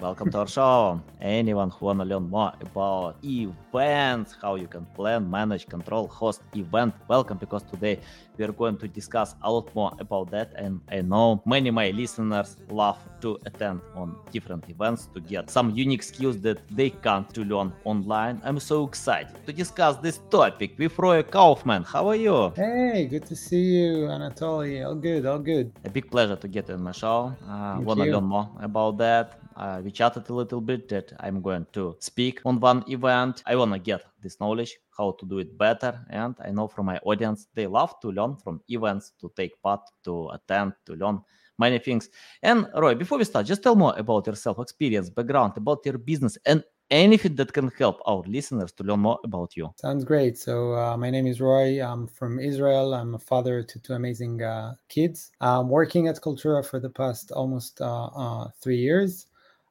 welcome to our show. Anyone who wanna learn more about events, how you can plan, manage, control, host event, welcome because today we are going to discuss a lot more about that. And I know many my listeners love to attend on different events to get some unique skills that they can't to learn online. I'm so excited to discuss this topic with Roi Kaufman. How are you? Hey, good to see you, Anatoly. All good, all good. A big pleasure to get in my show. Uh, Thank wanna you. learn more about that. Uh, we chatted a little bit that I'm going to speak on one event. I wanna get this knowledge, how to do it better, and I know from my audience they love to learn from events, to take part, to attend, to learn many things. And Roi, before we start, just tell more about yourself, experience, background, about your business, and anything that can help our listeners to learn more about you. Sounds great. So, uh, my name is Roi. I'm from Israel. I'm a father to two amazing uh, kids. I'm working at Kaltura for the past almost uh, uh, three years,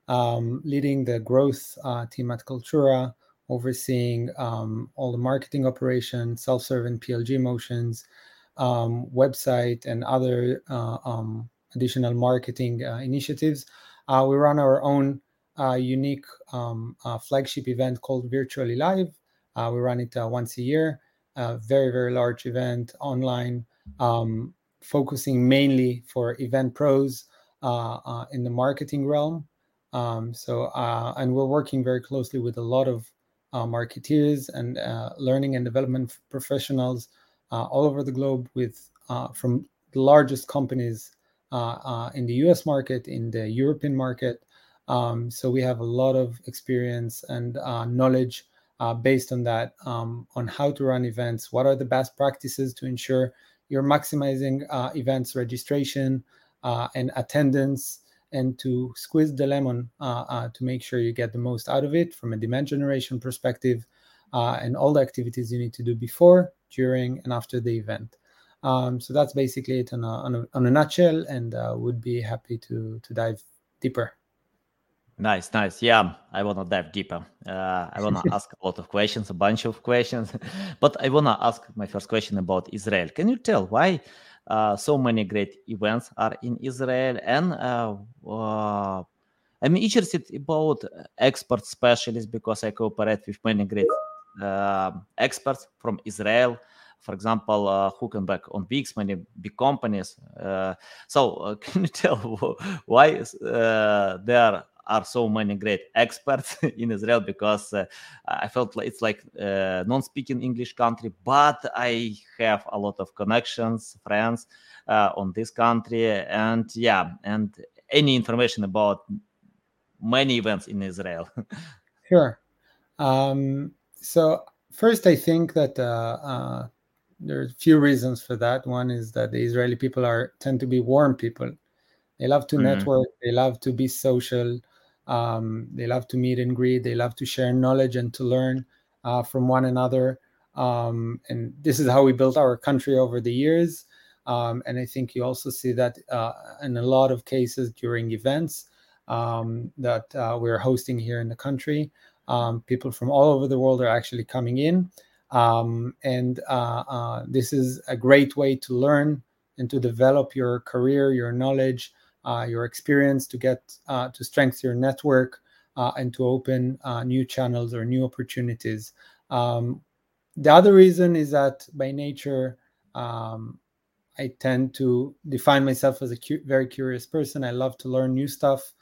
um, leading the growth uh, team at Kaltura, overseeing um, all the marketing operations, self serve and PLG motions, um, website, and other uh, um, additional marketing uh, initiatives. Uh, we run our own uh, unique um, uh, flagship event called Virtually Live. We run it once a year, a very, very large event online, um, focusing mainly for event pros in the marketing realm. Um, so, uh, and we're working very closely with a lot of uh, marketeers and uh, learning and development professionals uh, all over the globe, with uh, from the largest companies uh, in the U.S. market, in the European market, um, so we have a lot of experience and knowledge based on that, um, on how to run events, what are the best practices to ensure you're maximizing events registration and attendance, and to squeeze the lemon uh, uh, to make sure you get the most out of it from a demand generation perspective, uh, and all the activities you need to do before, during, and after the event. Um, so that's basically it on a, on a, on a nutshell, and uh, would be happy to to dive deeper. Nice, nice. Yeah, I wanna dive deeper. Uh, I wanna ask a lot of questions, a bunch of questions, but I wanna ask my first question about Israel. Can you tell why so many great events are in Israel? And uh, uh, I'm interested about expert specialists because I cooperate with many great uh, experts from Israel. For example, uh, Huckenbeck on Wix, many big companies. Uh, so, uh, can you tell why uh, there are so many great experts in Israel? Because uh, I felt like it's like uh, non-speaking English country, but I have a lot of connections, friends uh, on this country, and yeah, and any information about many events in Israel. Sure. Um, so first, I think that uh, uh, there are a few reasons for that. One is that the Israeli people are tend to be warm people. They love to Mhm. network. They love to be social. Um, they love to meet and greet. They love to share knowledge and to learn uh, from one another. Um, and this is how we built our country over the years. Um, and I think you also see that uh, in a lot of cases during events um, that uh, we're hosting here in the country. Um, people from all over the world are actually coming in. Um, and uh, uh, this is a great way to learn and to develop your career, your knowledge, your experience, to get uh, to strengthen your network uh, and to open uh, new channels or new opportunities. Um, the other reason is that by nature, um, I tend to define myself as a cu- very curious person. I love to learn new stuff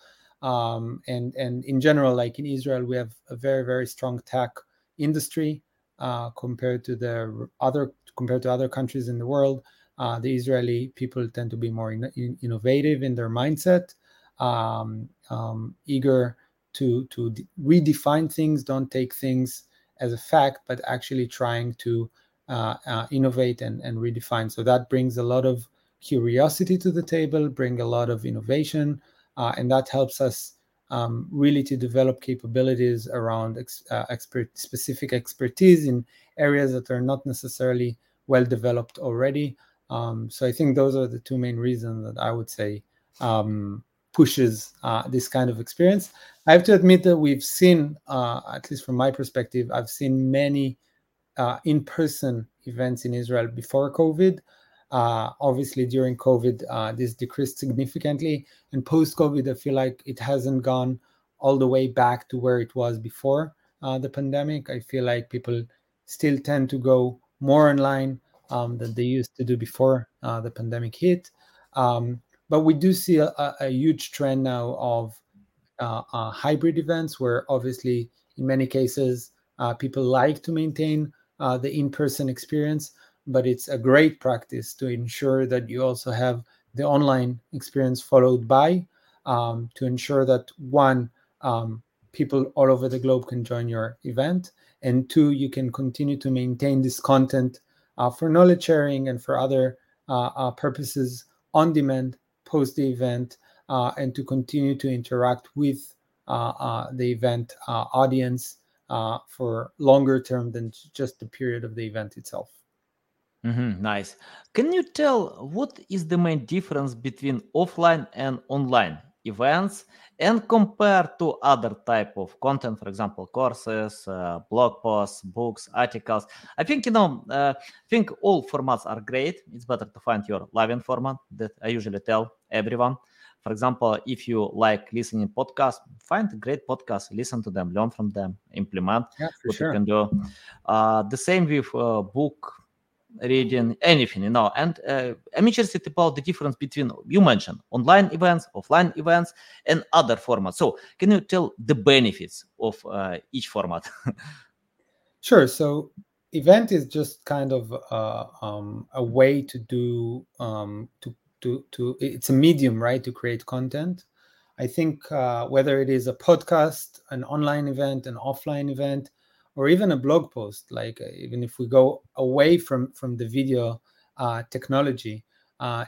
um, and and in general, like in Israel, we have a very very strong tech industry uh, compared to the other compared to other countries in the world. Uh, the Israeli people tend to be more in, in- innovative in their mindset, um, um, eager to to d- redefine things, don't take things as a fact, but actually trying to uh, uh, innovate and, and redefine. So that brings a lot of curiosity to the table, bring a lot of innovation, uh, and that helps us um, really to develop capabilities around ex- uh, expert specific expertise in areas that are not necessarily well developed already. Um, so I think those are the two main reasons that I would say um, pushes uh, this kind of experience. I have to admit that we've seen, uh, at least from my perspective, I've seen many uh, in-person events in Israel before COVID. Uh, obviously, during COVID, uh, this decreased significantly, and post-COVID, I feel like it hasn't gone all the way back to where it was before uh, the pandemic. I feel like people still tend to go more online um, than they used to do before uh, the pandemic hit. Um, but we do see a, a huge trend now of uh, uh, hybrid events where obviously in many cases uh, people like to maintain uh, the in-person experience but it's a great practice to ensure that you also have the online experience followed by um, to ensure that one um, people all over the globe can join your event and two you can continue to maintain this content for knowledge sharing and for other uh, uh, purposes on demand post the event uh, and to continue to interact with uh, uh, the event audience for longer term than just the period of the event itself. Mm-hmm, nice. Can you tell what is the main difference between offline and online events and compare to other type of content for example courses uh, blog posts books articles. I think you know uh, i think all formats are great. It's better to find your living format that i usually tell everyone. For example if you like listening podcast find great podcast listen to them learn from them implement yeah, what sure. you can do. Uh, the same with uh, book reading anything you know. And uh, i'm interested about the difference between you mentioned online events offline events and other formats. So can you tell the benefits of uh, each format? Sure. So event is just kind of uh, um, a way to do um, to to to it's a medium right to create content. I think uh, whether it is a podcast an online event an offline event or even a blog post like uh, even if we go away from from the video uh, technology uh,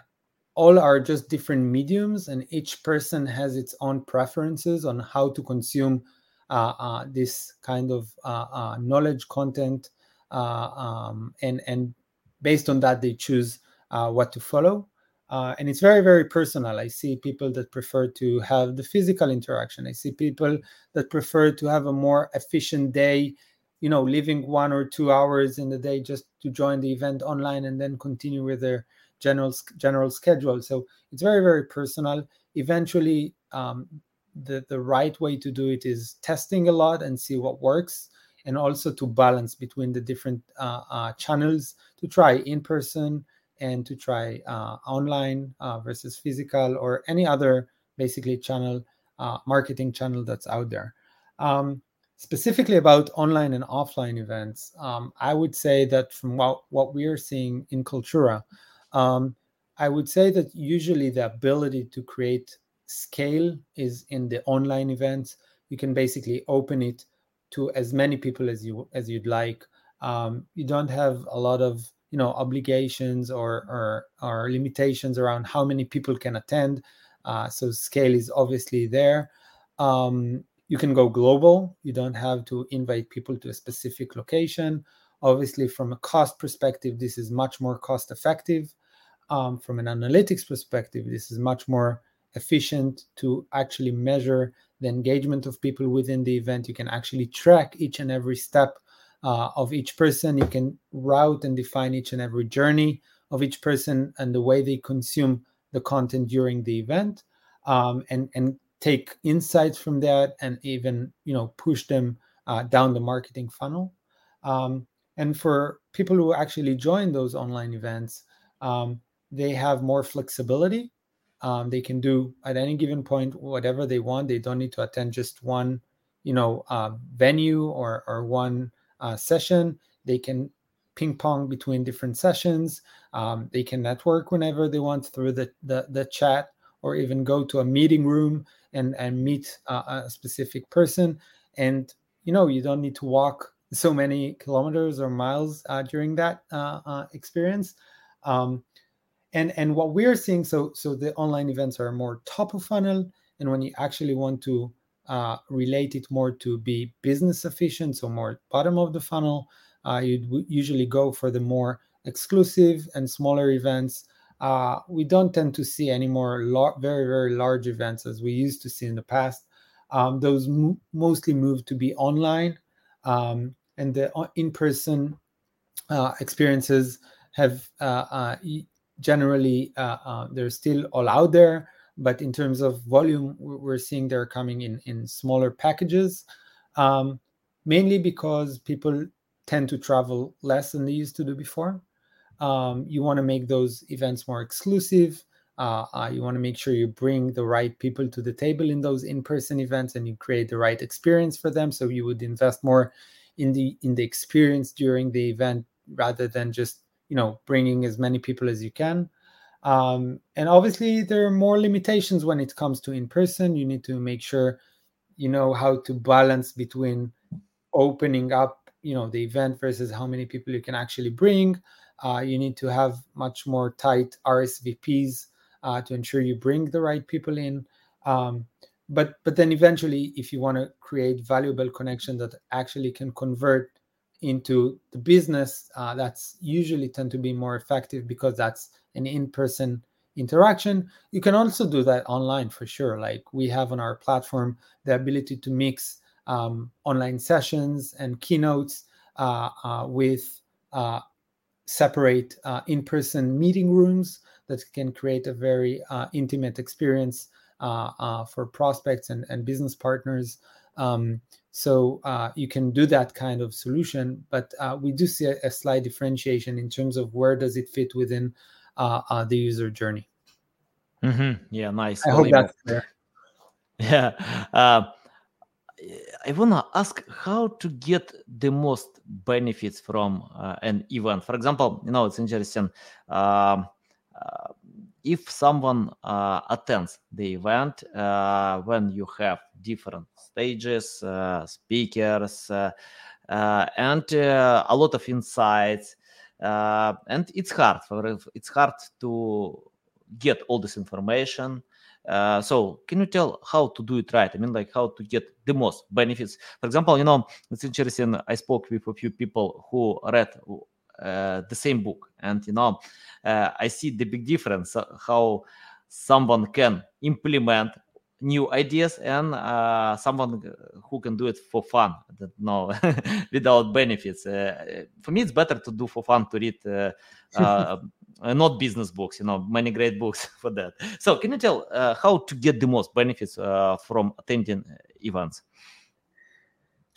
all are just different mediums and each person has its own preferences on how to consume uh, uh this kind of uh, knowledge content um, and and based on that they choose what to follow. Uh, and it's very very personal. I see people that prefer to have the physical interaction. I see people that prefer to have a more efficient day you know leaving one or two hours in the day just to join the event online and then continue with their general general schedule. So it's very very personal. Eventually um, the the right way to do it is testing a lot and see what works and also to balance between the different uh, uh, channels to try in person and to try uh, online uh, versus physical or any other basically channel uh, marketing channel that's out there. Um, specifically about online and offline events, um, I would say that from what, what we are seeing in Kaltura, um, I would say that usually the ability to create scale is in the online events. You can basically open it to as many people as you as you'd like. Um, you don't have a lot of you know obligations or, or or limitations around how many people can attend. Uh, so scale is obviously there. Um, you can go global. You don't have to invite people to a specific location. Obviously, from a cost perspective, this is much more cost effective. Um, from an analytics perspective, this is much more efficient to actually measure the engagement of people within the event. You can actually track each and every step uh, of each person. You can route and define each and every journey of each person and the way they consume the content during the event. Um, and, and take insights from that and even you know push them uh, down the marketing funnel. Um, and for people who actually join those online events um, they have more flexibility. Um, they can do at any given point whatever they want. They don't need to attend just one you know uh, venue or or one uh, session. They can ping pong between different sessions. Um, they can network whenever they want through the, the, the chat or even go to a meeting room and and meet uh, a specific person and you know you don't need to walk so many kilometers or miles uh, during that uh, uh, experience um, and and what we're seeing so so the online events are more top of funnel and when you actually want to uh, relate it more to be business efficient so more bottom of the funnel uh, you'd usually go for the more exclusive and smaller events. Uh, we don't tend to see any more lar- very, very large events as we used to see in the past. Um, those mo- mostly moved to be online, um, and the uh, in person uh, experiences have uh, uh, generally, they're still all out there. But in terms of volume, we're seeing they're coming in, in smaller packages, um, mainly because people tend to travel less than they used to do before. Um, you want to make those events more exclusive. Uh, uh, you want to make sure you bring the right people to the table in those in-person events, and you create the right experience for them. So you would invest more in the in the experience during the event rather than just you know bringing as many people as you can. Um, and obviously, there are more limitations when it comes to in-person. You need to make sure you know how to balance between opening up you know the event versus how many people you can actually bring uh, you need to have much more tight RSVPs uh, to ensure you bring the right people in. Um, but but then eventually, if you want to create valuable connection that actually can convert into the business, uh, that's usually tend to be more effective because that's an in-person interaction. You can also do that online for sure. Like we have on our platform the ability to mix um, online sessions and keynotes uh, uh, with uh, separate uh, in-person meeting rooms that can create a very uh, intimate experience uh, uh for prospects and, and business partners. Um, so uh, you can do that kind of solution, but uh, we do see a, a, slight differentiation in terms of where does it fit within the user journey. Mm-hmm. Yeah, nice. I hope that's clear. Yeah. I wanna ask how to get the most benefits from uh, an event. For example, you know, it's interesting. Um, uh, if someone uh, attends the event uh, when you have different stages, uh, speakers, uh, and a lot of insights, and it's hard for it's hard to get all this information uh, so can you tell how to do it right? I mean, like how to get the most benefits. For example, you know, it's interesting. I spoke with a few people who read uh, the same book, and you know, uh, I see the big difference uh, how someone can implement new ideas and uh, someone who can do it for fun no without benefits uh, for me it's better to do for fun to read uh, uh not business books you know many great books for that so can you tell uh, how to get the most benefits uh, from attending events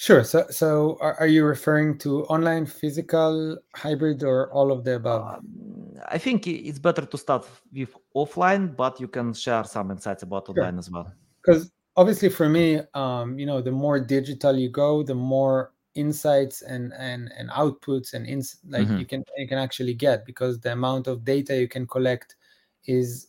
Sure. So, so are, are, you referring to online, physical, hybrid, or all of the above? Um, I think it's better to start with offline, but you can share some insights about sure. online as well. Because obviously, for me, um, you know, the more digital you go, the more insights and and and outputs and ins like mm-hmm. you can you can actually get because the amount of data you can collect is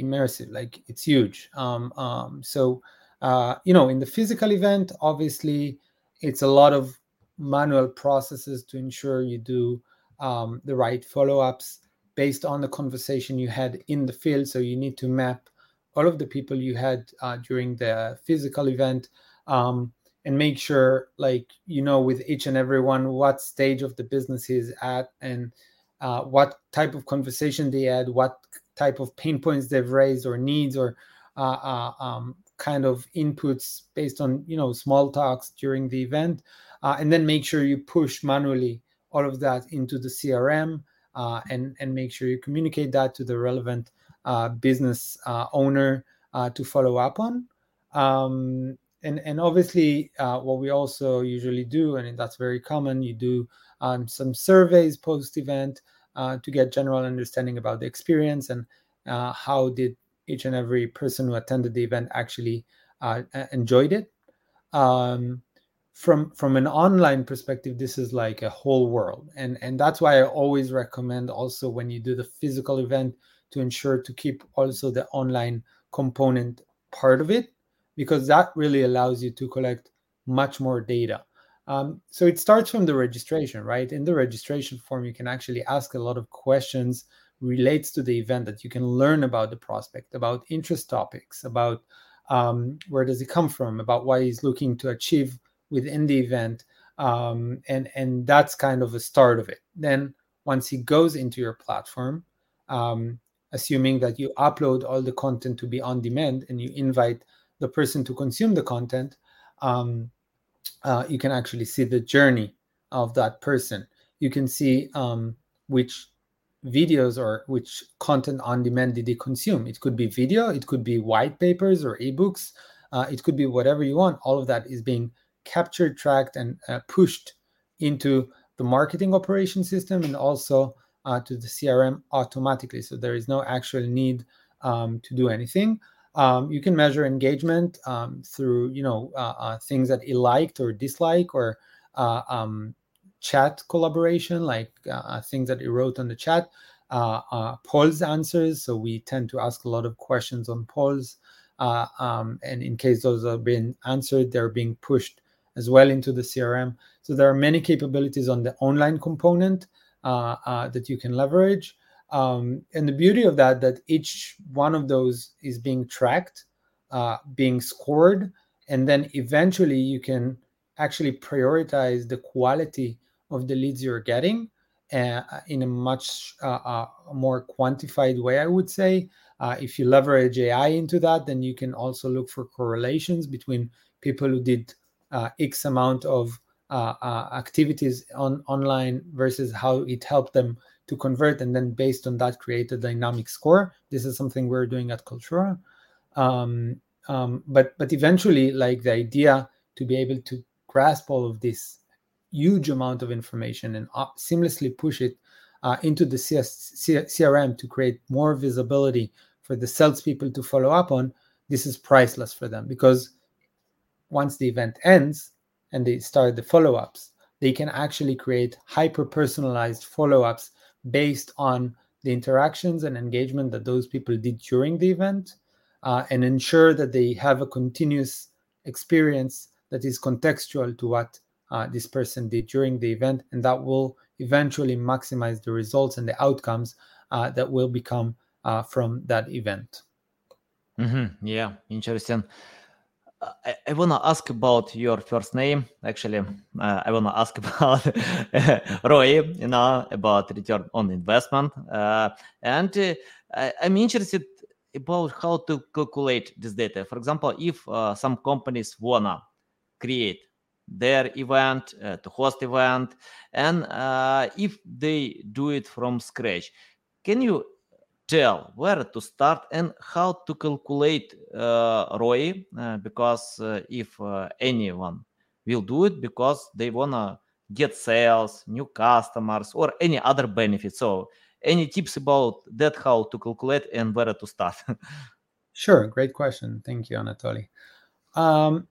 immersive. Like it's huge. Um, um, so, uh, you know, in the physical event, obviously it's a lot of manual processes to ensure you do um, the right follow-ups based on the conversation you had in the field so you need to map all of the people you had uh, during the physical event um, and make sure like you know with each and everyone what stage of the business is at and uh, what type of conversation they had what type of pain points they've raised or needs or uh, uh um, kind of inputs based on you know small talks during the event uh, and then make sure you push manually all of that into the crm uh, and and make sure you communicate that to the relevant uh, business owner to follow up on. Um, and and obviously uh, what we also usually do and that's very common you do um, some surveys post event to get general understanding about the experience and how did each and every person who attended the event actually uh, enjoyed it. Um, from from an online perspective, this is like a whole world, and and that's why I always recommend also when you do the physical event to ensure to keep also the online component part of it, because that really allows you to collect much more data. Um, so it starts from the registration, right? In the registration form, you can actually ask a lot of questions relates to the event that you can learn about the prospect, about interest topics, about um, where does he come from, about what he's looking to achieve within the event, um, and and that's kind of a start of it. Then once he goes into your platform, um, assuming that you upload all the content to be on demand and you invite the person to consume the content, um, uh, you can actually see the journey of that person. You can see um, which videos or which content on demand did they consume. It could be video, it could be white papers or ebooks, uh, it could be whatever you want. All of that is being captured, tracked, and uh, pushed into the marketing operation system and also uh, to the CRM automatically. So there is no actual need um, to do anything. Um, you can measure engagement um, through, you know, uh, uh, things that he liked or disliked, or uh, um, chat collaboration, like uh, things that he wrote on the chat. polls answers. So we tend to ask a lot of questions on polls. Um, and in case those are being answered, they're being pushed as well into the CRM. So there are many capabilities on the online component uh, uh, that you can leverage. Um, and the beauty of that, that each one of those is being tracked, uh, being scored, and then eventually you can actually prioritize the quality of the leads you're getting uh, in a much uh, uh, more quantified way, I would say. if you leverage AI into that, then you can also look for correlations between people who did X amount of activities on online versus how it helped them to convert and then based on that create a dynamic score. This is something we're doing at Kaltura. Um, um, but but eventually like the idea to be able to grasp all of this huge amount of information and uh, seamlessly push it uh, into the CS, crm to create more visibility for the salespeople to follow up on this is priceless for them because once the event ends and they start the follow-ups they can actually create hyper personalized follow-ups based on the interactions and engagement that those people did during the event uh, and ensure that they have a continuous experience that is contextual to what uh, this person did during the event and that will eventually maximize the results and the outcomes uh, that will become uh, from that event mm-hmm. yeah interesting I, I want to ask about your first name. Actually, uh, I want to ask about Roi, you know, about return on investment. Uh, and uh, I, am interested about how to calculate this data. For example, if uh, some companies wanna create their event uh, to host event, and uh, if they do it from scratch, can you tell where to start and how to calculate uh, ROI uh, because uh, if uh, anyone will do it because they wanna get sales, new customers, or any other benefits. So, any tips about that? How to calculate and where to start? sure, great question. Thank you, Anatoly. Um,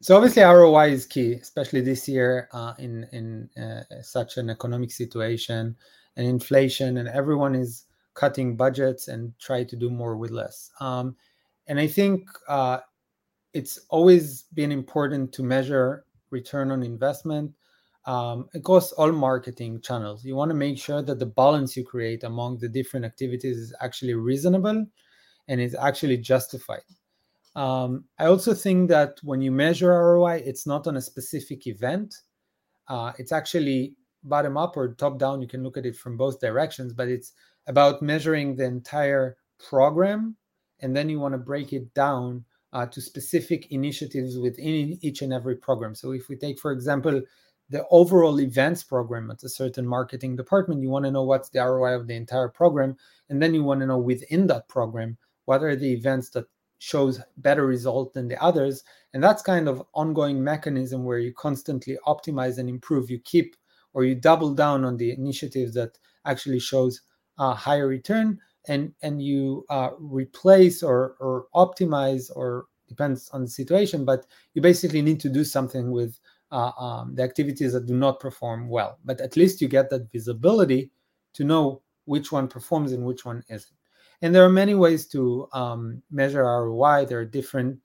so obviously ROI is key, especially this year uh, in in uh, such an economic situation and inflation, and everyone is cutting budgets and try to do more with less. Um, and I think uh, it's always been important to measure return on investment um, across all marketing channels. You want to make sure that the balance you create among the different activities is actually reasonable and is actually justified. Um, I also think that when you measure ROI, it's not on a specific event. Uh, it's actually bottom up or top down. You can look at it from both directions, but it's about measuring the entire program, and then you want to break it down uh, to specific initiatives within each and every program. So, if we take, for example, the overall events program at a certain marketing department, you want to know what's the ROI of the entire program, and then you want to know within that program what are the events that shows better result than the others and that's kind of ongoing mechanism where you constantly optimize and improve you keep or you double down on the initiatives that actually shows uh, higher return and and you uh, replace or or optimize or depends on the situation but you basically need to do something with uh, um, the activities that do not perform well. But at least you get that visibility to know which one performs and which one isn't. And there are many ways to um, measure roi there are different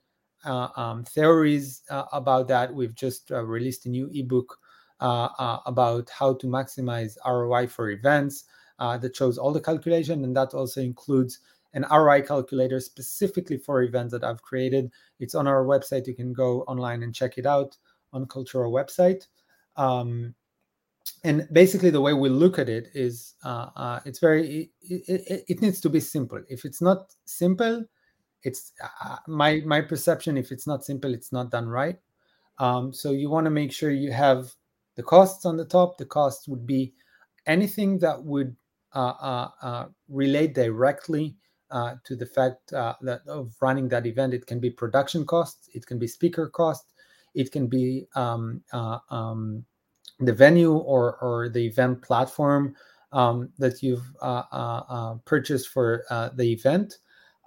uh, um, theories uh, about that. We've just uh, released a new ebook uh, about how to maximize roi for events uh, that shows all the calculation, and that also includes an ROI calculator specifically for events that I've created. It's on our website. You can go online and check it out on Cultural website. Um, and basically the way we look at it is uh, uh, it's very it, it, it, needs to be simple if it's not simple it's uh, my my perception if it's not simple it's not done right um, so you want to make sure you have the costs on the top the costs would be anything that would uh, uh, uh, relate directly to the fact that of running that event it can be production costs it can be speaker costs it can be um, um, the venue or or the event platform um, that you've uh, uh, uh, purchased for uh, the event.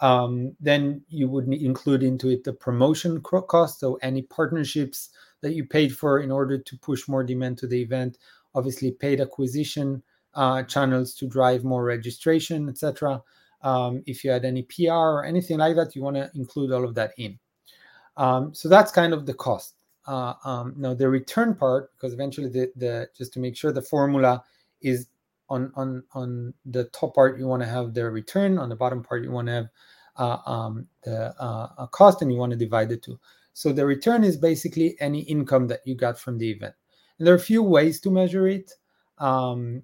Um, then you would include into it the promotion cost, so any partnerships that you paid for in order to push more demand to the event. Obviously, paid acquisition uh, channels to drive more registration, etc. Um, if you had any PR or anything like that, you want to include all of that in. Um, so that's kind of the cost uh, um, now the return part because eventually the, the just to make sure the formula is on on on the top part you want to have the return on the bottom part you want to have uh, um, the uh, cost and you want to divide the two so the return is basically any income that you got from the event and there are a few ways to measure it um,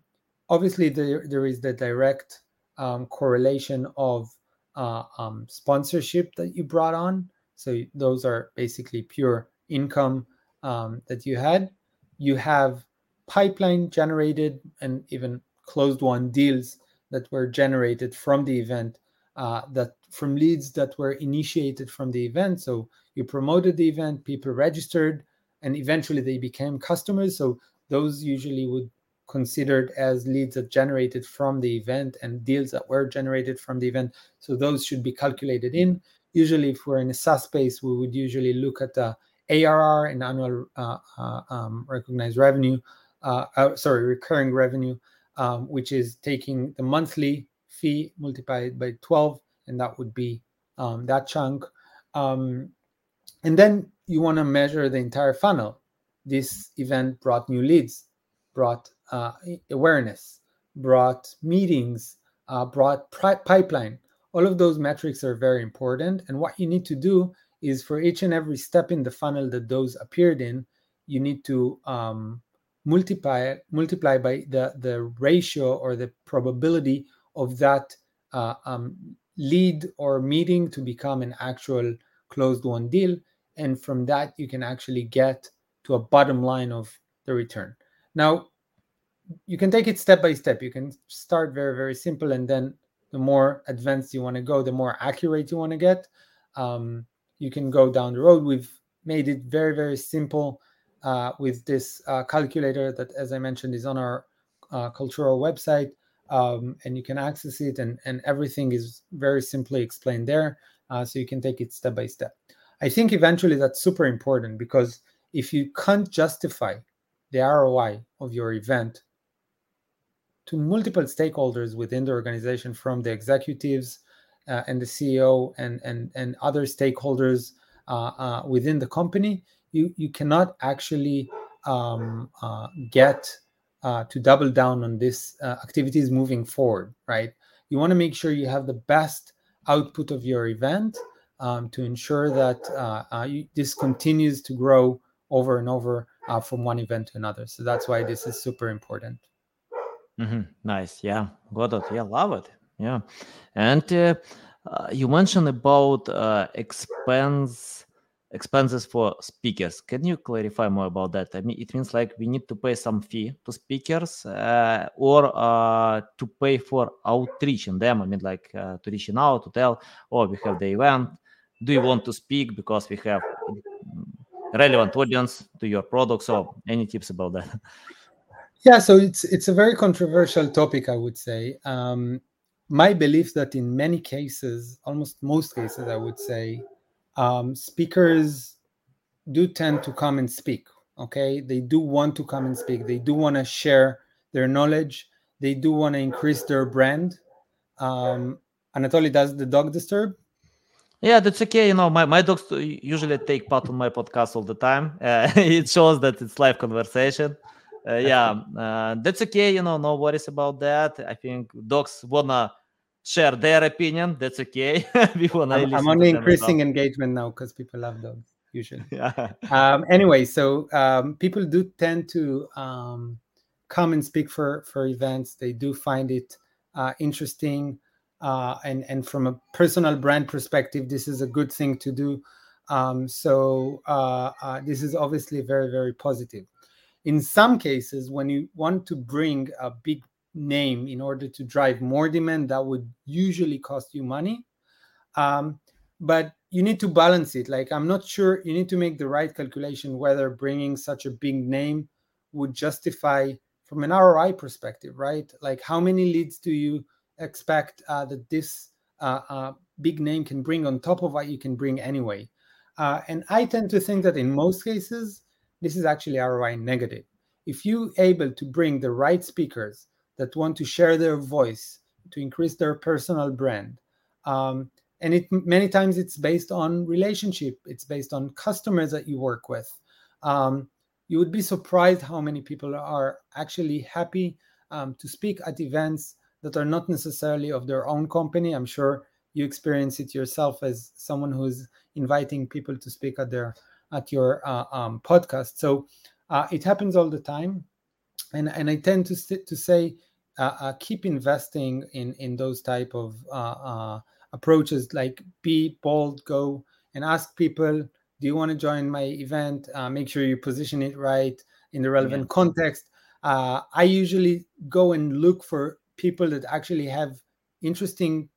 obviously there, there is the direct um, correlation of uh, um, sponsorship that you brought on. So those are basically pure income um, that you had. You have pipeline generated and even closed won deals that were generated from the event uh, that from leads that were initiated from the event. So you promoted the event people registered and eventually they became customers. So those usually would considered as leads that generated from the event and deals that were generated from the event so those should be calculated in usually if we're in a SaaS space we would usually look at the ARR and annual uh, uh, um, recognized revenue, uh, uh, sorry, recurring revenue, um, which is taking the monthly fee multiplied by 12, and that would be um, that chunk. Um, and then you want to measure the entire funnel. This event brought new leads, brought uh, awareness, brought meetings, uh, brought pipeline. All of those metrics are very important. And what you need to do is for each and every step in the funnel that those appeared in, you need to um, multiply multiply by the the ratio or the probability of that uh, um, lead or meeting to become an actual closed won deal, and from that you can actually get to a bottom line of the return. Now, you can take it step by step. You can start very very simple, and then the more advanced you want to go, the more accurate you want to get. Um, you can go down the road. We've made it very, very simple uh, with this uh, calculator that, as I mentioned, is on our uh, Kaltura website. Um, and you can access it, and, and everything is very simply explained there. Uh, so you can take it step by step. I think eventually that's super important because if you can't justify the ROI of your event to multiple stakeholders within the organization, from the executives uh, and the CEO and and and other stakeholders uh, uh, within the company, you you cannot actually um, uh, get uh, to double down on this uh, activities moving forward. Right? You want to make sure you have the best output of your event um, to ensure that you, this continues to grow over and over from one event to another. So that's why this is super important. Mm-hmm. Nice. Yeah. Got it. Yeah. Love it. Yeah. And uh, uh, you mentioned about uh, expense expenses for speakers. Can you clarify more about that? I mean, it means like we need to pay some fee to speakers uh, or uh, to pay for outreach in them. I mean, like uh, to reaching out to tell, oh, we have the event. Do you want to speak because we have relevant audience to your product? So, any tips about that? Yeah, so it's it's a very controversial topic, I would say. Um, my belief that in many cases, almost most cases, I would say, um, speakers do tend to come and speak. Okay, they do want to come and speak. They do want to share their knowledge. They do want to increase their brand. Um, Anatoly, does the dog disturb? Yeah, that's okay. You know, my, my dogs usually take part on my podcast all the time. Uh, it shows that it's live conversation. Uh, yeah, uh, that's okay. You know, no worries about that. I think dogs wanna share their opinion. That's okay. we I'm, I'm only increasing engagement now because people love dogs usually. Yeah. Um, anyway, so um, people do tend to um, come and speak for for events. They do find it uh, interesting, uh, and and from a personal brand perspective, this is a good thing to do. Um, so uh, uh, this is obviously very very positive. In some cases, when you want to bring a big name in order to drive more demand, that would usually cost you money. Um, but you need to balance it. Like I'm not sure you need to make the right calculation whether bringing such a big name would justify from an ROI perspective, right? Like how many leads do you expect uh, that this uh, uh, big name can bring on top of what you can bring anyway? Uh, and I tend to think that in most cases, this is actually ROI negative. If you able to bring the right speakers that want to share their voice to increase their personal brand, um, and it many times it's based on relationship, it's based on customers that you work with. Um, you would be surprised how many people are actually happy um, to speak at events that are not necessarily of their own company. I'm sure you experience it yourself as someone who's inviting people to speak at their at your uh, um, podcast. So uh, it happens all the time, and and I tend to st- to say uh, uh keep investing in in those type of uh, uh, approaches. Like be bold, go and ask people do you want to join my event uh, make sure you position it right in the relevant yeah. context uh, i usually go and look for people that actually have interesting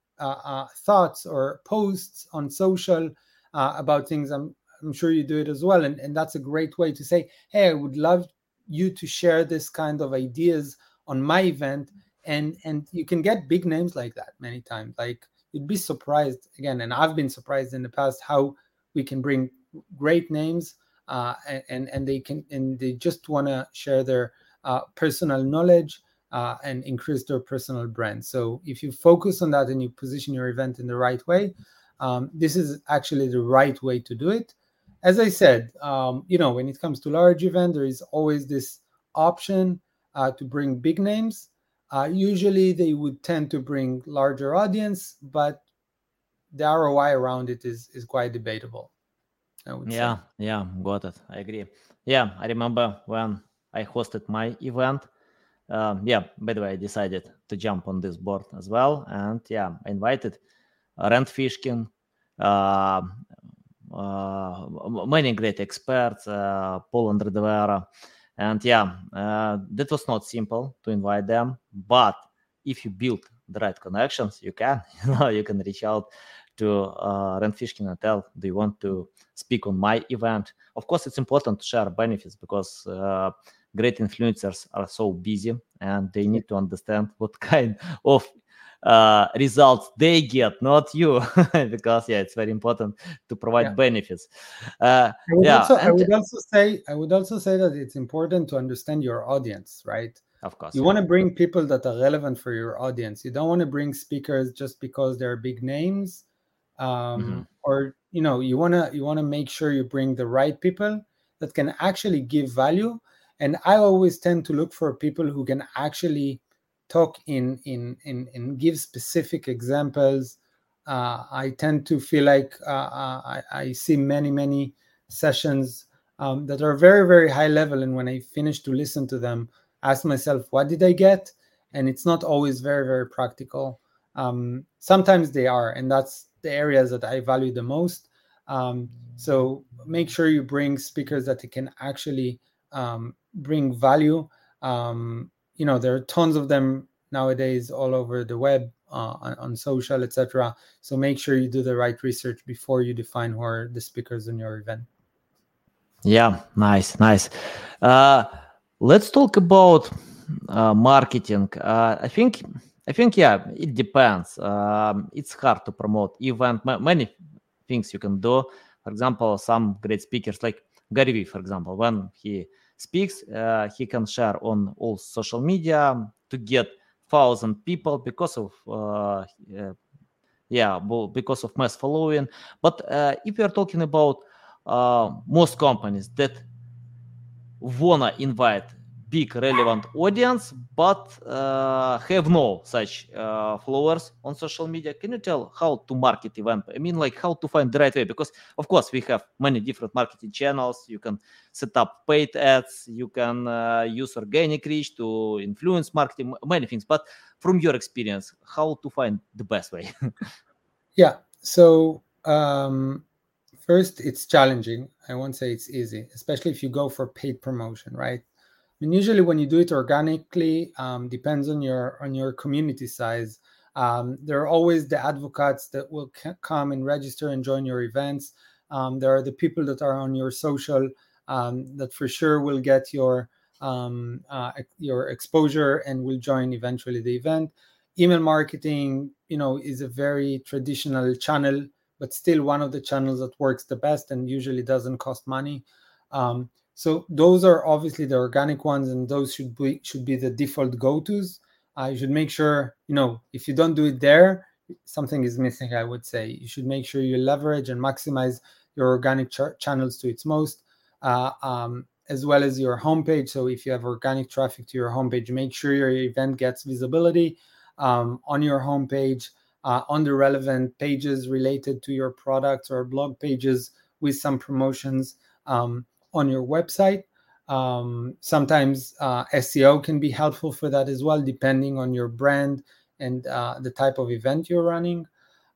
thoughts or posts on social uh, about things i'm i'm sure you do it as well and, and that's a great way to say hey i would love you to share this kind of ideas on my event and and you can get big names like that many times like you'd be surprised again and i've been surprised in the past how we can bring great names uh, and and they can and they just want to share their uh, personal knowledge uh, and increase their personal brand. So if you focus on that and you position your event in the right way, um, this is actually the right way to do it. As I said, um, you know, when it comes to large event, there is always this option uh, to bring big names. Uh, usually, they would tend to bring larger audience, but the ROI around it is is quite debatable. Yeah, say. yeah, got it. I agree. Yeah, I remember when I hosted my event. Um, yeah, by the way, I decided to jump on this board as well, and yeah, I invited Rand Fishkin, uh, many great experts, uh, Paul Andre de Vera, and yeah, uh, that was not simple to invite them, but if you build the right connections, you can, you know, you can reach out to uh, Rand Fishkin and tell, do you want to speak on my event? Of course, it's important to share benefits because uh, great influencers are so busy and they need to understand what kind of uh, results they get, not you, because yeah, it's very important to provide yeah. benefits. Uh, I would yeah, also, I would also say I would also say that it's important to understand your audience, right? Of course, you yeah. want to bring people that are relevant for your audience. You don't want to bring speakers just because they're big names um, mm-hmm. or you know you want to you want to make sure you bring the right people that can actually give value and i always tend to look for people who can actually talk in in in, in give specific examples uh, i tend to feel like uh, uh, I, I, see many many sessions um, that are very very high level and when i finish to listen to them ask myself what did i get and it's not always very very practical um, sometimes they are and that's the areas that I value the most. Um, so make sure you bring speakers that can actually um, bring value. Um, you know, there are tons of them nowadays all over the web, uh, on, social, etc. So make sure you do the right research before you define who are the speakers in your event. Yeah, nice, nice. Uh, let's talk about uh, marketing. Uh, I think I think yeah, it depends. Um, it's hard to promote event. Many things you can do. For example, some great speakers like Gary Vee, for example, when he speaks, uh, he can share on all social media to get thousand people because of uh, uh, yeah, because of mass following. But uh, if you are talking about uh, most companies that wanna invite big relevant audience but uh, have no such uh, followers on social media. Can you tell how to market event? I mean like how to find the right way? Because of course we have many different marketing channels. You can set up paid ads. You can uh, use organic reach to influence marketing many things. But from your experience how to find the best way? Yeah. So um, first it's challenging. I won't say it's easy especially if you go for paid promotion right mean, usually when you do it organically, um, depends on your on your community size. Um, there are always the advocates that will c- come and register and join your events. Um, there are the people that are on your social um, that for sure will get your um, uh, your exposure and will join eventually the event. Email marketing, you know, is a very traditional channel, but still one of the channels that works the best and usually doesn't cost money. Um, so those are obviously the organic ones, and those should be should be the default go-tos. Uh, you should make sure you know if you don't do it there, something is missing. I would say you should make sure you leverage and maximize your organic ch- channels to its most, uh, um, as well as your homepage. So if you have organic traffic to your homepage, make sure your event gets visibility um, on your homepage, uh, on the relevant pages related to your products or blog pages with some promotions. Um, on your website. Um, sometimes uh, SEO can be helpful for that as well, depending on your brand and uh, the type of event you're running.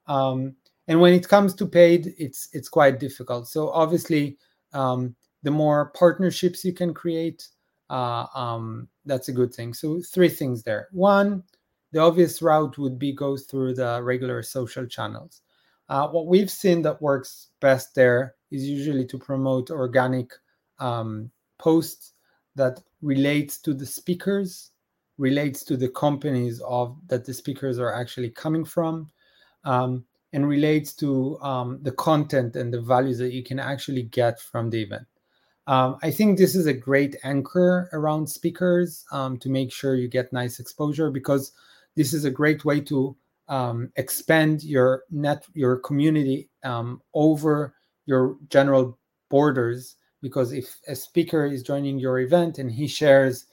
Um, and when it comes to paid, it's it's quite difficult. So obviously, um, the more partnerships you can create, uh, um, that's a good thing. So three things there. One, the obvious route would be go through the regular social channels. Uh, what we've seen that works best there is usually to promote organic um, posts that relates to the speakers, relates to the companies of that the speakers are actually coming from, um, and relates to um, the content and the values that you can actually get from the event. Um, I think this is a great anchor around speakers um, to make sure you get nice exposure because this is a great way to um, expand your net your community um, over your general borders because if a speaker is joining your event and he shares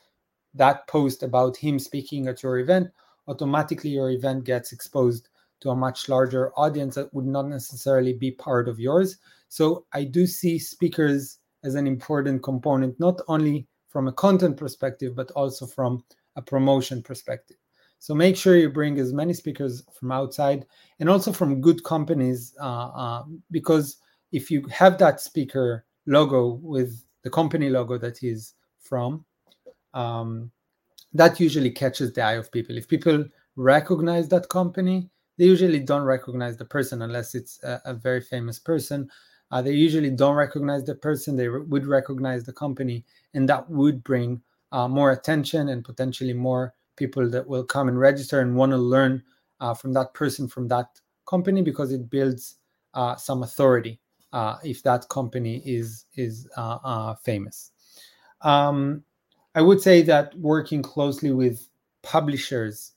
that post about him speaking at your event, automatically your event gets exposed to a much larger audience that would not necessarily be part of yours. So I do see speakers as an important component, not only from a content perspective, but also from a promotion perspective. So make sure you bring as many speakers from outside and also from good companies, uh, uh, because if you have that speaker logo with the company logo that he's from, um, that usually catches the eye of people. If people recognize that company, they usually don't recognize the person unless it's a, a very famous person. Uh, they usually don't recognize the person, they re- would recognize the company, and that would bring uh, more attention and potentially more people that will come and register and want to learn uh, from that person, from that company, because it builds uh, some authority uh, if that company is is uh, uh, famous. Um, I would say that working closely with publishers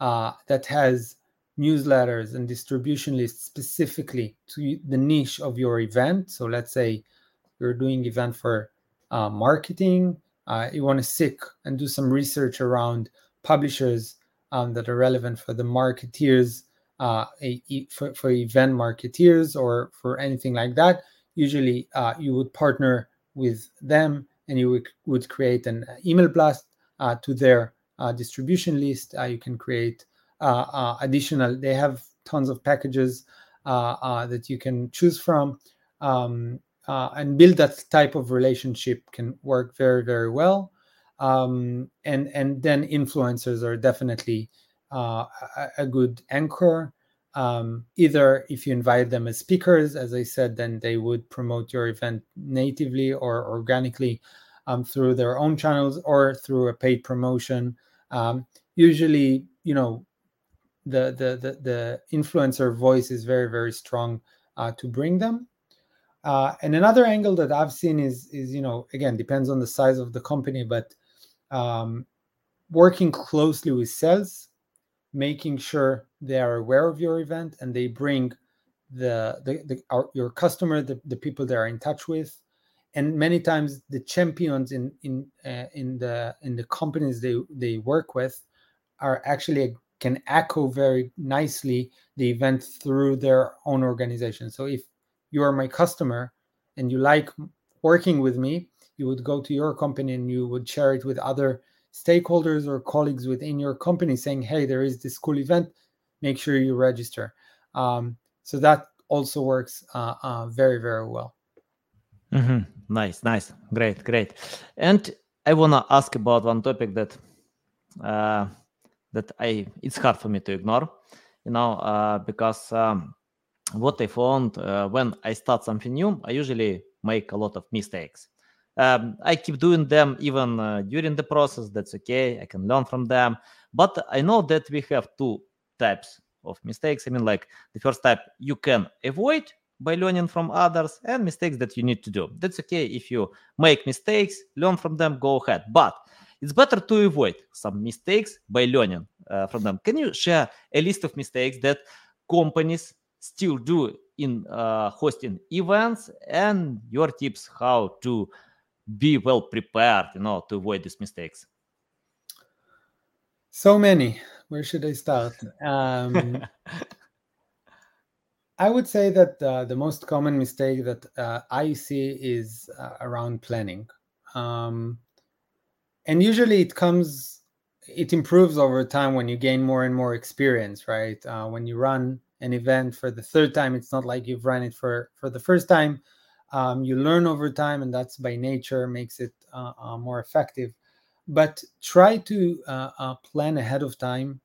uh, that has newsletters and distribution lists specifically to the niche of your event. So let's say you're doing event for uh, marketing, uh, you want to seek and do some research around publishers um, that are relevant for the marketeers uh, a, for, for event marketeers or for anything like that, usually uh, you would partner with them and you would, would create an email blast uh, to their uh, distribution list. Uh, you can create uh, additional, they have tons of packages that you can choose from. Um, and build that type of relationship can work very, very well. Um, and and then influencers are definitely uh, a, a, good anchor. Um, either if you invite them as speakers, as I said, then they would promote your event natively or organically um, through their own channels or through a paid promotion. Um, usually, you know, the, the the the influencer voice is very very strong uh, to bring them. Uh, and another angle that I've seen is is you know again depends on the size of the company, but um, working closely with sales making sure they are aware of your event and they bring the the, the our, your customer the, the people they are in touch with. And many times the champions in in uh, in the in the companies they they work with are actually can echo very nicely the event through their own organization. So if you are my customer and you like working with me you would go to your company and you would share it with other stakeholders or colleagues within your company saying hey there is this cool event make sure you register um, so that also works uh, uh, very very well Mm-hmm. Nice, nice, great, great. And I wanna ask about one topic that uh, that I it's hard for me to ignore, you know, uh, because um, what I found uh, when I start something new, I usually make a lot of mistakes. Um, I keep doing them even uh, during the process. That's okay. I can learn from them. But I know that we have two types of mistakes. I mean, like the first type you can avoid by learning from others and mistakes that you need to do. That's okay if you make mistakes, learn from them, go ahead. But it's better to avoid some mistakes by learning uh, from them. Can you share a list of mistakes that companies still do in uh, hosting events and your tips how to be well prepared, you know, to avoid these mistakes? So many. Where should I start? Um, I would say that uh, the most common mistake that uh, I see is uh, around planning. Um, and usually it comes, it improves over time when you gain more and more experience, right? Uh, when you run an event for the third time, it's not like you've run it for, for the first time. Um, you learn over time, and that's by nature makes it uh, uh, more effective. But try to plan ahead of time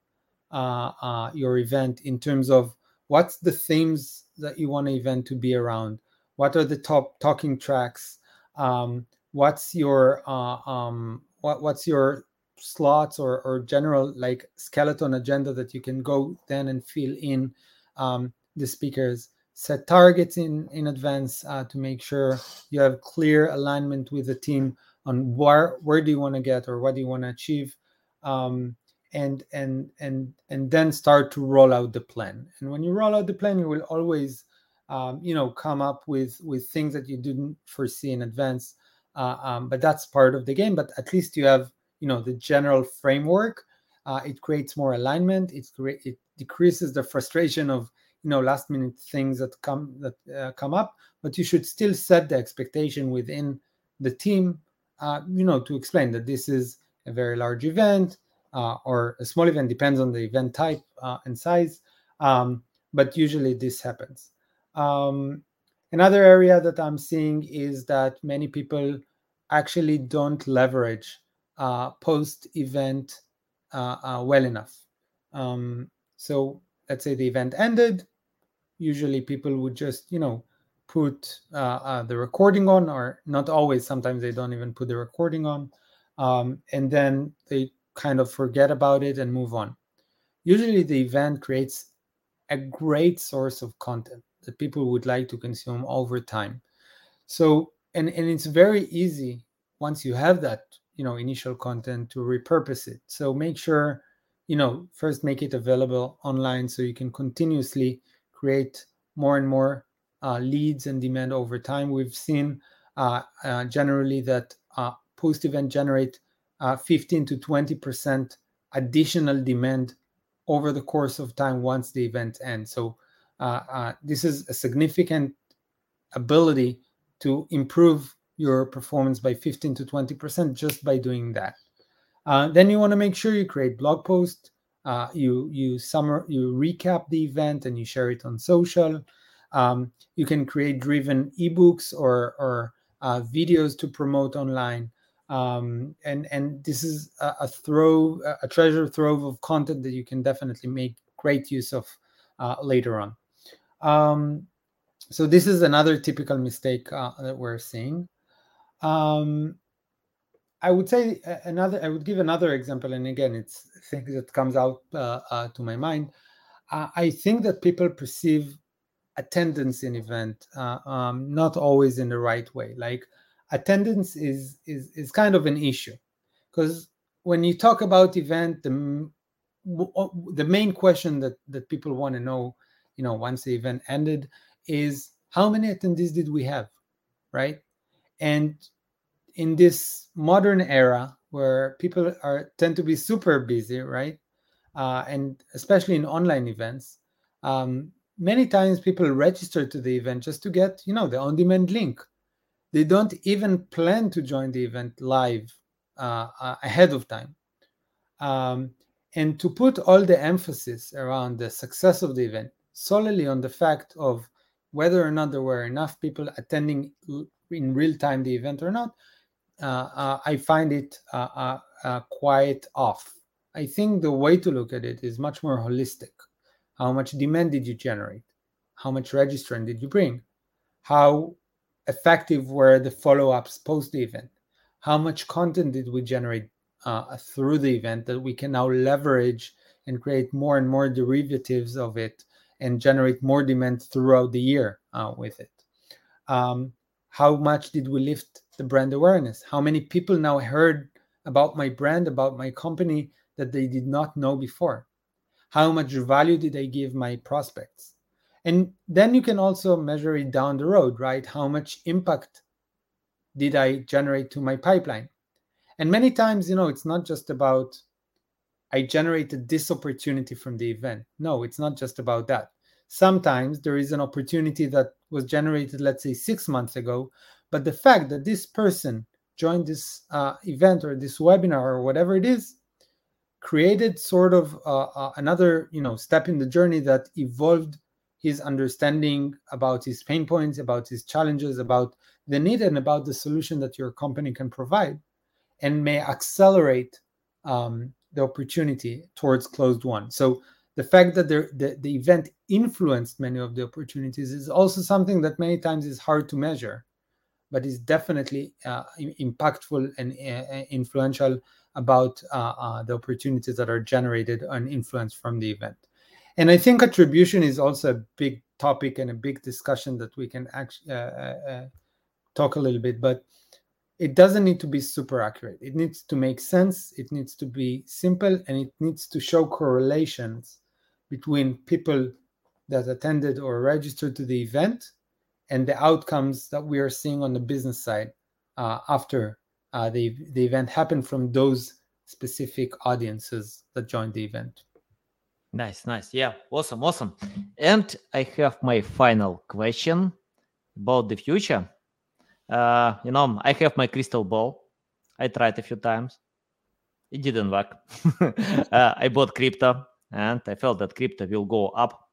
your event in terms of what's the themes that you want an event to be around? What are the top talking tracks? Um, what's your uh, um, what, what's your slots or, or general like skeleton agenda that you can go then and fill in um, the speakers set targets in in advance uh, to make sure you have clear alignment with the team on where where do you want to get or what do you want to achieve um, and and and and then start to roll out the plan. And when you roll out the plan you will always um, you know come up with with things that you didn't foresee in advance uh, um, but that's part of the game. But at least you have you know the general framework uh, it creates more alignment. It cre- it decreases the frustration of you know last minute things that come that uh, come up but you should still set the expectation within the team uh, you know to explain that this is a very large event uh, or a small event depends on the event type uh, and size um, but usually this happens. Um, another area that i'm seeing is that many people actually don't leverage uh, post event uh, well enough. Um, so let's say the event ended usually people would just you know put uh, the recording on or not always sometimes they don't even put the recording on um, and then they kind of forget about it and move on. Usually, the event creates a great source of content that people would like to consume over time. So, and, and it's very easy once you have that, you know, initial content to repurpose it. So make sure, you know, first make it available online so you can continuously create more and more uh, leads and demand over time. We've seen uh, uh, generally that uh, post event generate uh, 15 to 20% additional demand over the course of time once the event ends. So uh, this is a significant ability to improve your performance by 15 to 20% just by doing that. Then you want to make sure you create blog posts. Uh, you you summer you recap the event and you share it on social. Um, you can create driven ebooks or or uh, videos to promote online. Um, and and this is a, a throw a treasure trove of content that you can definitely make great use of uh, later on. Um, so this is another typical mistake uh, that we're seeing. Um, i would say another i would give another example and again it's things that comes out uh, uh to my mind. Uh, i think that people perceive attendance in event uh, um, not always in the right way. Like attendance is is is kind of an issue. Because when you talk about event the the main question that that people want to know you know once the event ended is how many attendees did we have right? And in this modern era where people are tend to be super busy, right? Uh, and especially in online events, um, many times people register to the event just to get, you know, the on-demand link. They don't even plan to join the event live uh, ahead of time. Um, and to put all the emphasis around the success of the event solely on the fact of whether or not there were enough people attending in real time the event or not, I find it uh, quite off. I think the way to look at it is much more holistic. How much demand did you generate? How much registrant did you bring? How effective were the follow ups post the event? How much content did we generate uh, through the event that we can now leverage and create more and more derivatives of it and generate more demand throughout the year uh, with it. Um, how much did we lift the brand awareness? How many people now heard about my brand, about my company that they did not know before? How much value did I give my prospects? And then you can also measure it down the road, right? How much impact did I generate to my pipeline? And many times, you know, it's not just about I generated this opportunity from the event. No, it's not just about that. Sometimes there is an opportunity that was generated, let's say, six months ago, but the fact that this person joined this uh, event or this webinar or whatever it is created sort of uh, uh, another you know step in the journey that evolved his understanding about his pain points about his challenges about the need and about the solution that your company can provide and may accelerate um, the opportunity towards closed won. So the fact that the, the event influenced many of the opportunities is also something that many times is hard to measure, but is definitely uh, impactful and uh, influential about uh, uh, the opportunities that are generated and influenced from the event. And I think attribution is also a big topic and a big discussion that we can actually uh, uh, talk a little bit. But it doesn't need to be super accurate. It needs to make sense, it needs to be simple, and it needs to show correlations between people that attended or registered to the event and the outcomes that we are seeing on the business side uh, after uh, the, the event happened from those specific audiences that joined the event. Nice, nice. Yeah, awesome, awesome. And I have my final question about the future. Uh, you know, I have my crystal ball. I tried a few times. It didn't work. uh, I bought crypto and I felt that crypto will go up.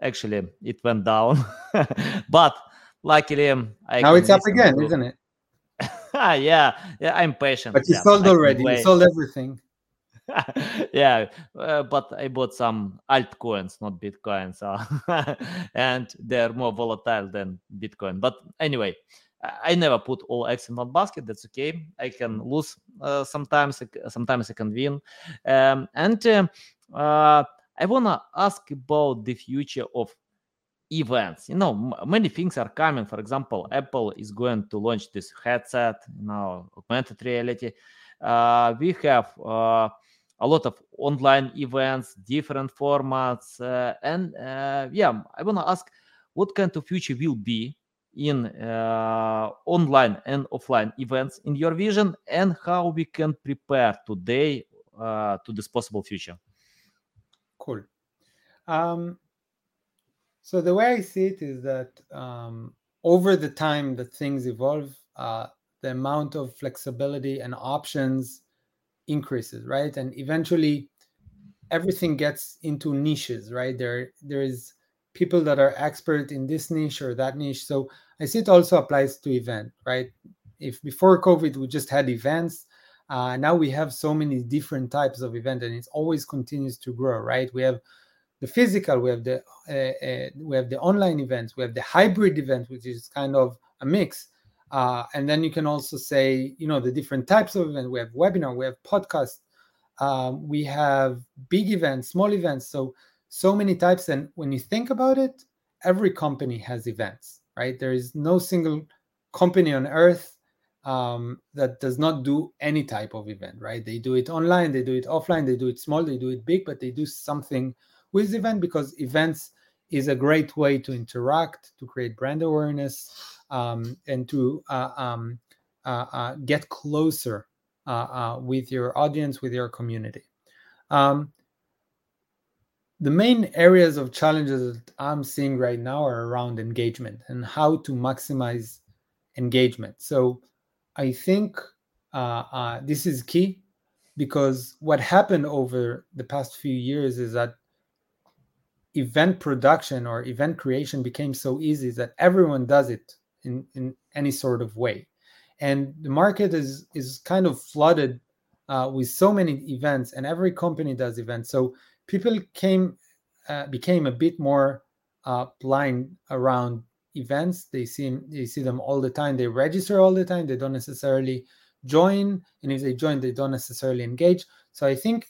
Actually, it went down. but luckily, I now it's up again, to... isn't it? yeah, yeah, I'm patient. But you yeah, sold already. You sold everything. yeah, uh, but I bought some altcoins, not Bitcoin. So, and they're more volatile than Bitcoin. But anyway, I never put all eggs in one basket. That's okay. I can lose uh, sometimes. Sometimes I can win. Um, and uh, uh, I wanna ask about the future of events. You know, many things are coming. For example, Apple is going to launch this headset. You know, augmented reality. Uh, we have uh, a lot of online events, different formats, uh, and yeah, I wanna ask, what kind of future will be in uh, online and offline events in your vision and how we can prepare today uh, to this possible future cool. Um, so the way i see it is that um, over the time that things evolve uh, the amount of flexibility and options increases right? And eventually everything gets into niches right? There there is people that are expert in this niche or that niche. So I see it also applies to event, right? If before COVID we just had events, uh, now we have so many different types of event, and it always continues to grow, right? We have the physical, we have the uh, uh, we have the online events, we have the hybrid event, which is kind of a mix. Uh, and then you can also say, you know, the different types of event. We have webinar, we have podcast, um, we have big events, small events. So so many types. And when you think about it, every company has events right? There is no single company on earth um, that does not do any type of event, right? They do it online, they do it offline, they do it small, they do it big, but they do something with event because events is a great way to interact, to create brand awareness, um, and to uh, um, uh, uh, get closer uh, with your audience, with your community. Um, the main areas of challenges that I'm seeing right now are around engagement and how to maximize engagement. So I think uh, uh, this is key because what happened over the past few years is that event production or event creation became so easy that everyone does it in, in any sort of way. And the market is is kind of flooded uh, with so many events and every company does events. So people came uh, became a bit more uh, blind around events they see they see them all the time. They register all the time. They don't necessarily join and if they join they don't necessarily engage. So i think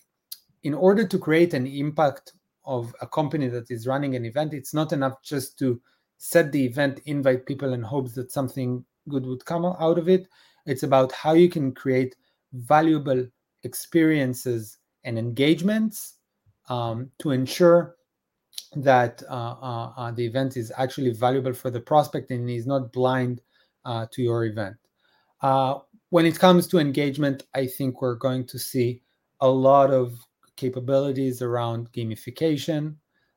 in order to create an impact of a company that is running an event it's not enough just to set the event invite people and hopes that something good would come out of it. It's about how you can create valuable experiences and engagements um, to ensure that uh, uh, uh, the event is actually valuable for the prospect and is not blind uh, to your event. Uh, when it comes to engagement, I think we're going to see a lot of capabilities around gamification,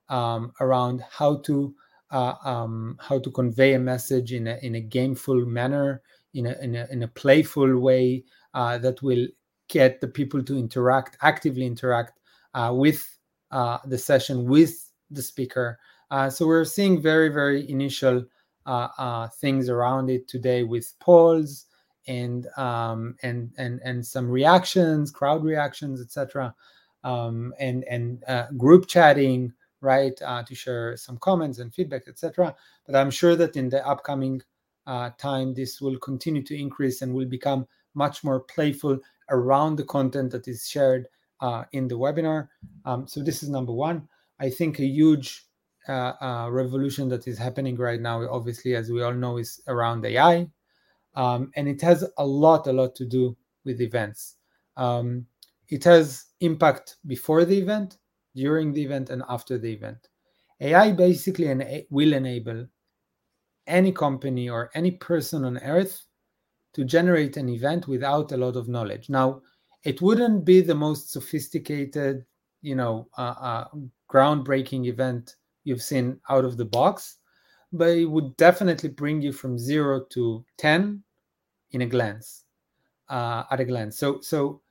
um, around how to uh, um, how to convey a message in a in a gameful manner, in a in a, in a playful way that will get the people to interact actively interact with the session with the speaker. Uh, so we're seeing very, very initial uh, uh, things around it today with polls and um, and and and some reactions, crowd reactions, etc., um, and and uh, group chatting, right, uh, to share some comments and feedback, etc. But I'm sure that in the upcoming uh, time, this will continue to increase and will become much more playful around the content that is shared in the webinar. Um, so this is number one. I think a huge uh, uh, revolution that is happening right now, obviously, as we all know, is around AI. Um, and it has a lot, a lot to do with events. Um, it has impact before the event, during the event, and after the event. AI basically will enable any company or any person on earth to generate an event without a lot of knowledge. Now, it wouldn't be the most sophisticated, you know, uh, uh, groundbreaking event you've seen out of the box, but it would definitely bring you from zero to 10 in a glance, uh, at a glance. So, so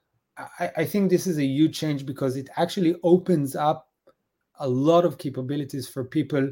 I, I think this is a huge change because it actually opens up a lot of capabilities for people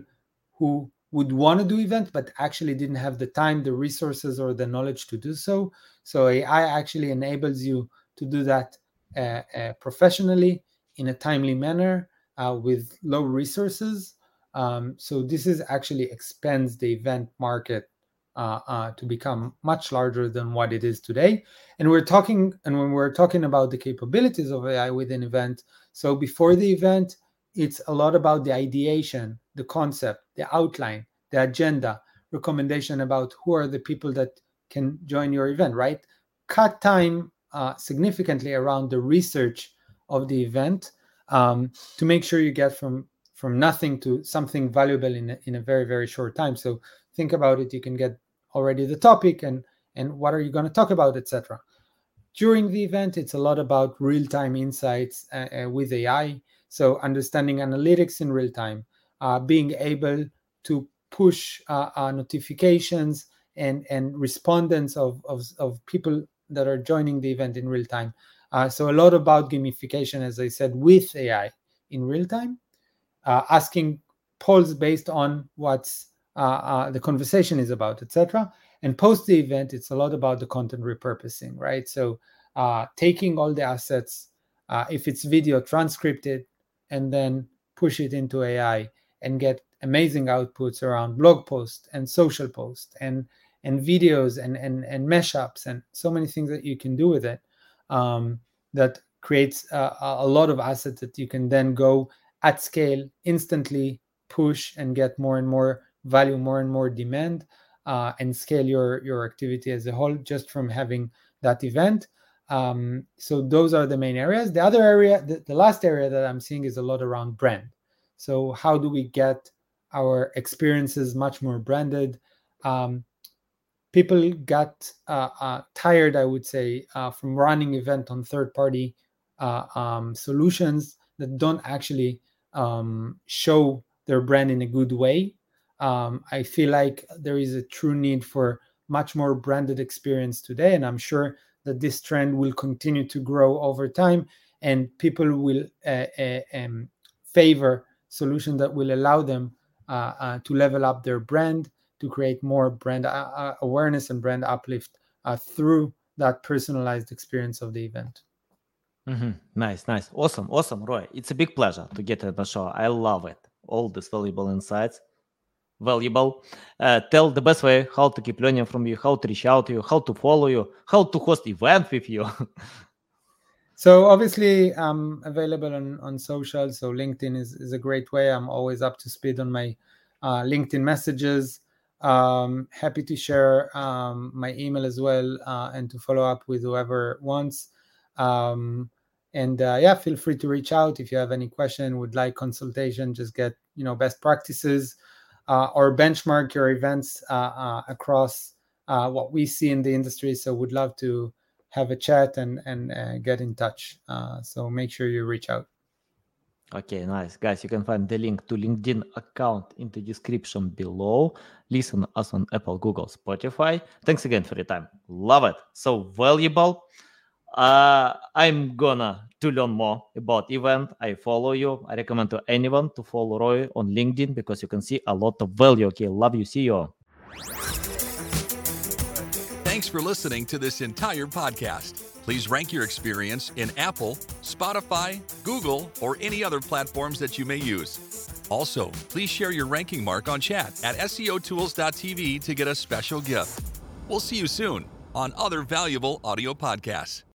who would want to do events but actually didn't have the time the resources or the knowledge to do so so ai actually enables you to do that uh, uh, professionally in a timely manner uh, with low resources. Um, so this is actually expands the event market uh, uh, to become much larger than what it is today. And we're talking, and when we're talking about the capabilities of AI within event, so before the event, it's a lot about the ideation, the concept, the outline, the agenda, recommendation about who are the people that can join your event, right? Cut time uh, significantly around the research of the event um, to make sure you get from from nothing to something valuable in a, in a very very short time. So think about it. You can get already the topic and and what are you going to talk about etc during the event it's a lot about real-time insights uh, uh, with ai so understanding analytics in real time uh, being able to push uh, uh, notifications and and respondents of, of, of people that are joining the event in real time uh, so a lot about gamification, as I said, with AI in real time, uh, asking polls based on what's uh, uh the conversation is about, etc. And post the event, it's a lot about the content repurposing, right? So uh, taking all the assets, uh, if it's video, transcript it, and then push it into AI and get amazing outputs around blog posts and social posts and and videos and and and mashups and so many things that you can do with it um, that creates a, a lot of assets that you can then go at scale instantly push and get more and more value more and more demand uh, and scale your your activity as a whole just from having that event. Um, so those are the main areas. The other area the, the last area that i'm seeing is a lot around brand. So how do we get our experiences much more branded? Um, people got uh, uh, tired, I would say, uh, from running event on third-party uh, um, solutions that don't actually um, show their brand in a good way. Um, I feel like there is a true need for much more branded experience today, and I'm sure that this trend will continue to grow over time, and people will uh, uh, um, favor solutions that will allow them to level up their brand to create more brand uh, uh, awareness and brand uplift uh, through that personalized experience of the event. Mm-hmm. Nice, nice, awesome, awesome, Roi. It's a big pleasure to get at the show. I love it. All these valuable insights. Valuable. Uh, tell the best way how to keep learning from you, how to reach out to you, how to follow you, how to host event with you. so obviously, I'm available on on social. So LinkedIn is is a great way. I'm always up to speed on my uh, LinkedIn messages. Um, happy to share um, my email as well uh, and to follow up with whoever wants. Um, and uh, yeah, feel free to reach out if you have any question, would like consultation, just get you know best practices uh, or benchmark your events uh, uh, across uh, what we see in the industry. So would love to have a chat and and get in touch. so make sure you reach out. Okay, nice. Guys, you can find the link to LinkedIn account in the description below. Listen us on Apple, Google, Spotify. Thanks again for your time. Love it. So valuable. Uh, I'm gonna to learn more about event. I follow you. I recommend to anyone to follow Roi on LinkedIn because you can see a lot of value. Okay, love you. See you. Thanks for listening to this entire podcast. Please rank your experience in Apple, Spotify, Google, or any other platforms that you may use. Also, please share your ranking mark on chat at SEOtools.tv to get a special gift. We'll see you soon on other valuable audio podcasts.